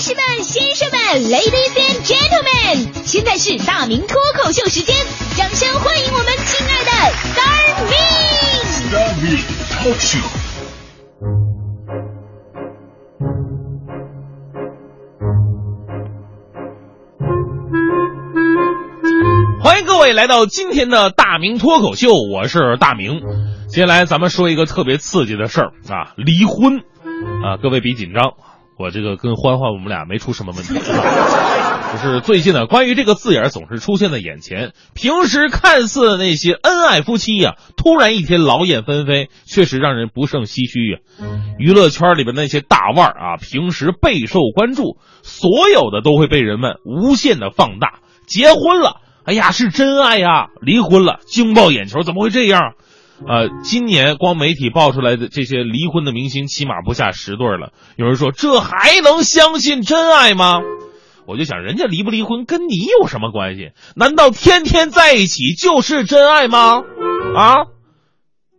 士们、先生们，Ladies and Gentlemen，现在是大明脱口秀时间，掌声欢迎我们亲爱的 Star Me。Star Me Talk Show。欢迎各位来到今天的大明脱口秀，我是大明。接下来咱们说一个特别刺激的事儿啊，离婚啊，各位别紧张，我这个跟欢欢我们俩没出什么问题，就是最近呢，关于这个字眼总是出现在眼前。平时看似那些恩爱夫妻呀、突然一天劳燕分飞，确实让人不胜唏嘘呀、娱乐圈里边那些大腕儿啊，平时备受关注，所有的都会被人们无限的放大。结婚了，哎呀，是真爱呀！离婚了，惊爆眼球，怎么会这样？呃，今年光媒体爆出来的这些离婚的明星，起码不下十对了。有人说，这还能相信真爱吗？我就想，人家离不离婚跟你有什么关系？难道天天在一起就是真爱吗？啊？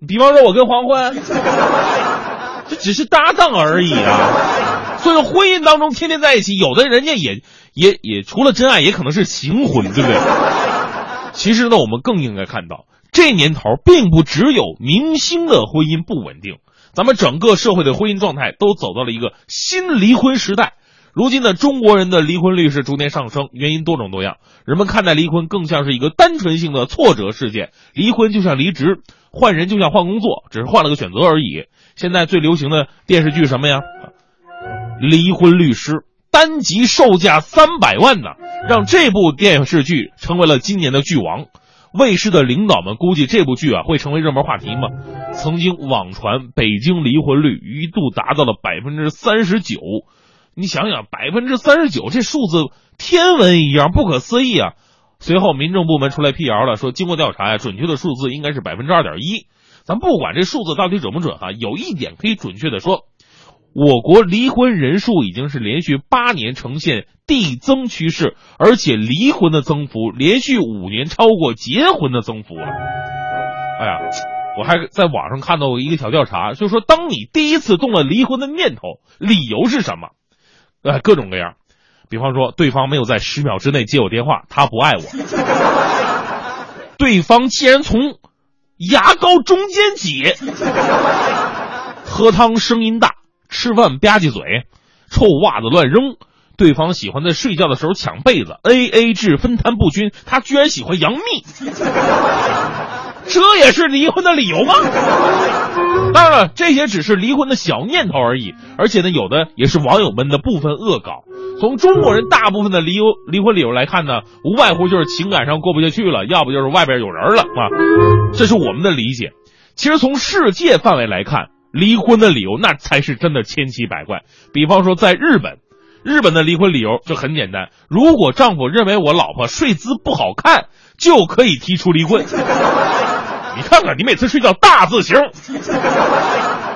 比方说，我跟黄欢，这只是搭档而已啊。所以说，婚姻当中天天在一起，有的人家也也也除了真爱，也可能是情婚，对不对？其实呢，我们更应该看到，这年头并不只有明星的婚姻不稳定，咱们整个社会的婚姻状态都走到了一个新离婚时代。如今呢，中国人的离婚率是逐年上升，原因多种多样。人们看待离婚更像是一个单纯性的挫折事件，离婚就像离职，换人就像换工作，只是换了个选择而已。现在最流行的电视剧什么呀？离婚律师，单集售价三百万呢，让这部电视剧成为了今年的剧王。卫视的领导们估计这部剧啊会成为热门话题吗？曾经网传北京离婚率一度达到了百分之三十九，你想想，百分之三十九这数字天文一样不可思议啊！随后民政部门出来辟谣了，说经过调查呀，准确的数字应该是百分之二点一。咱不管这数字到底准不准哈、有一点可以准确的说，我国离婚人数已经是连续八年呈现递增趋势，而且离婚的增幅连续五年超过结婚的增幅了。哎呀，我还在网上看到过一个小调查，就说，当你第一次动了离婚的念头，理由是什么？呃，各种各样。比方说，对方没有在十秒之内接我电话，他不爱我；对方竟然从牙膏中间挤，喝汤声音大，吃饭吧唧嘴，臭袜子乱扔。对方喜欢在睡觉的时候抢被子，A A 制分摊不均，他居然喜欢杨幂，这也是离婚的理由吗？当然了，这些只是离婚的小念头而已，而且呢，有的也是网友们的部分恶搞。从中国人大部分的离由离婚理由来看呢，无外乎就是情感上过不下去了，要不就是外边有人了啊，这是我们的理解。其实从世界范围来看，离婚的理由那才是真的千奇百怪。比方说，在日本，日本的离婚理由就很简单：如果丈夫认为我老婆睡姿不好看，就可以提出离婚。你看看，你每次睡觉大字型，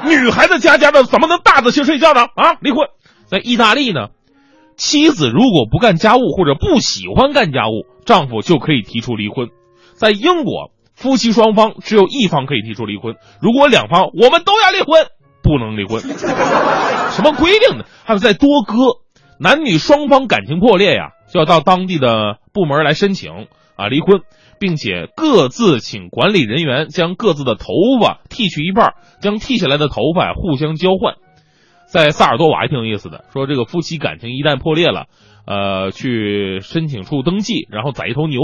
女孩子家家的怎么能大字型睡觉呢？啊，离婚。在意大利呢，妻子如果不干家务或者不喜欢干家务，丈夫就可以提出离婚。在英国，夫妻双方只有一方可以提出离婚，如果两方我们都要离婚，不能离婚。什么规定呢？还有在多哥，男女双方感情破裂呀，就要到当地的部门来申请啊离婚。并且各自请管理人员将各自的头发剃去一半，将剃下来的头发互相交换。在萨尔多瓦还挺有意思的，说这个夫妻感情一旦破裂了，呃，去申请处登记，然后宰一头牛，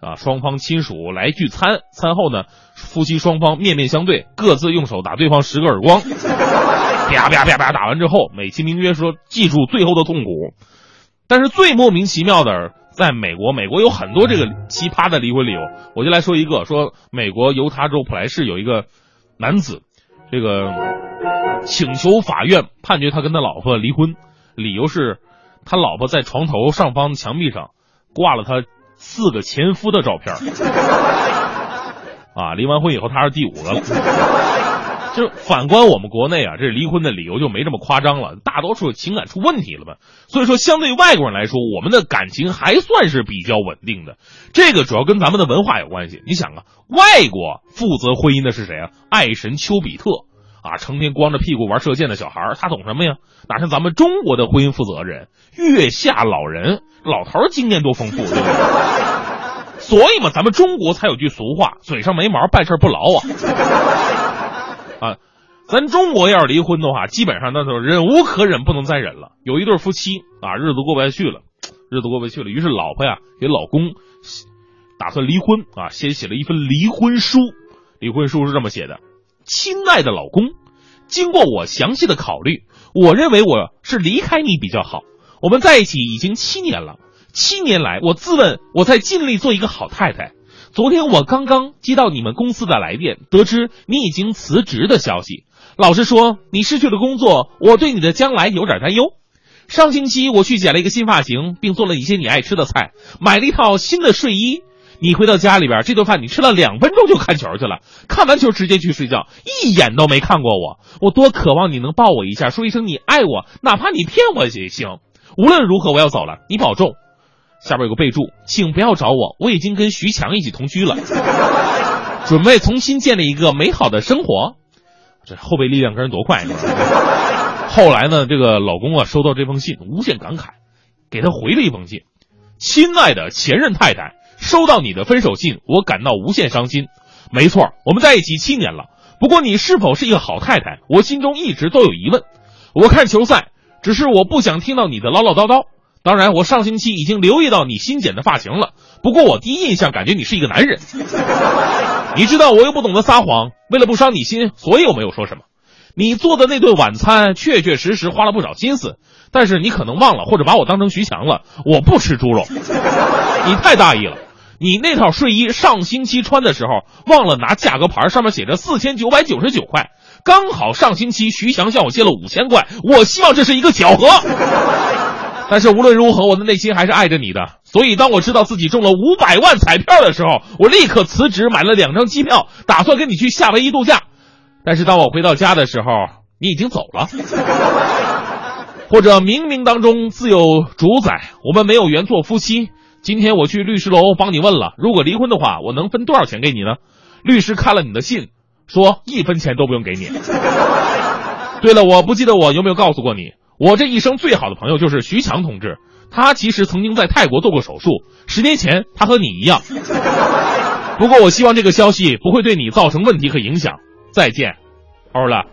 啊，双方亲属来聚餐，餐后呢，夫妻双方面面相对，各自用手打对方十个耳光，啪啪啪啪打完之后，美其名曰说记住最后的痛苦。但是最莫名其妙的。在美国，美国有很多这个奇葩的离婚理由，我就来说一个，说美国犹他州普莱市有一个男子，这个请求法院判决他跟他老婆离婚，理由是他老婆在床头上方墙壁上挂了他四个前夫的照片，啊，离完婚以后他是第五个了。就反观我们国内啊，这离婚的理由就没这么夸张了，大多数情感出问题了吧？所以说，相对外国人来说，我们的感情还算是比较稳定的。这个主要跟咱们的文化有关系。你想啊，外国负责婚姻的是谁啊？爱神丘比特啊，成天光着屁股玩射箭的小孩，他懂什么呀？哪像咱们中国的婚姻负责人，月下老人，老头经验多丰富，对不对？所以嘛，咱们中国才有句俗话：嘴上没毛，办事不牢啊。啊，咱中国要是离婚的话，基本上那就忍无可忍，不能再忍了。有一对夫妻啊，日子过不下去了，日子过不下去了，于是老婆呀给老公打算离婚啊，先写了一份离婚书。离婚书是这么写的：“亲爱的老公，经过我详细的考虑，我认为我是离开你比较好。我们在一起已经七年了，七年来我自问我在尽力做一个好太太。昨天我刚刚接到你们公司的来电，得知你已经辞职的消息。老实说，你失去了工作，我对你的将来有点担忧。上星期我去剪了一个新发型，并做了一些你爱吃的菜，买了一套新的睡衣。”你回到家里边，这顿饭你吃了两分钟就看球去了，看完球直接去睡觉，一眼都没看过我。我多渴望你能抱我一下，说一声你爱我，哪怕你骗我也行。无论如何，我要走了，你保重。下边有个备注，请不要找我，我已经跟徐强一起同居了，准备重新建立一个美好的生活。这后备力量跟人多快呢？后来呢，这个老公啊收到这封信，无限感慨，给他回了一封信：亲爱的前任太太。收到你的分手信，我感到无限伤心。没错，我们在一起七年了。不过你是否是一个好太太，我心中一直都有疑问。我看球赛，只是我不想听到你的唠唠叨叨。当然，我上星期已经留意到你新剪的发型了。不过我第一印象感觉你是一个男人。你知道我又不懂得撒谎，为了不伤你心，所以我没有说什么。你做的那顿晚餐确确实实花了不少心思，但是你可能忘了，或者把我当成徐强了。我不吃猪肉，你太大意了。你那套睡衣上星期穿的时候忘了拿价格牌，上面写着四千九百九十九块，刚好上星期徐翔向我借了五千块，我希望这是一个巧合。但是无论如何，我的内心还是爱着你的。所以当我知道自己中了五百万彩票的时候，我立刻辞职买了两张机票，打算跟你去夏威夷度假。但是当我回到家的时候，你已经走了。或者冥冥当中自有主宰，我们没有缘做夫妻。今天我去律师楼帮你问了，如果离婚的话，我能分多少钱给你呢？律师看了你的信，说一分钱都不用给你。对了，我不记得我有没有告诉过你，我这一生最好的朋友就是徐强同志，他其实曾经在泰国做过手术，十年前他和你一样。不过我希望这个消息不会对你造成问题和影响。再见，欧了。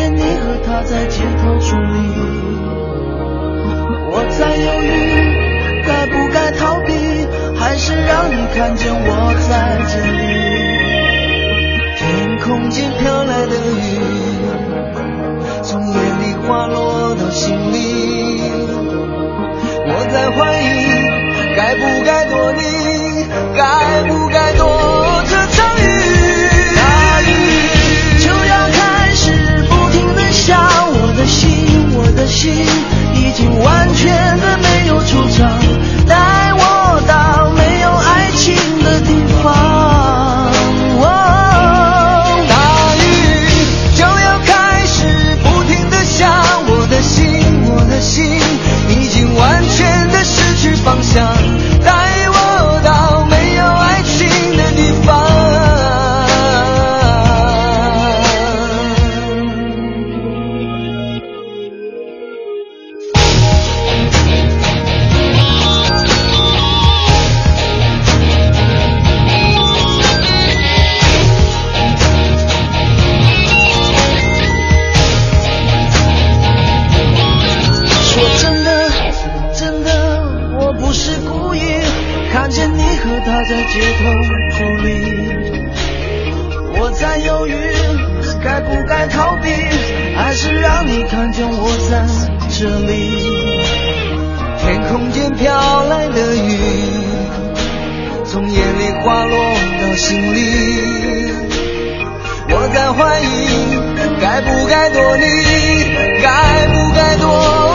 见你和他在街头伫立我在犹豫该不该逃避还是让你看见我在这里天空间飘来的雨从眼里滑落到心里我在怀疑该不该躲你不该逃避，还是让你看见我在这里。天空间飘来的雨，从眼里滑落到心里。我在怀疑，该不该躲你，该不该躲。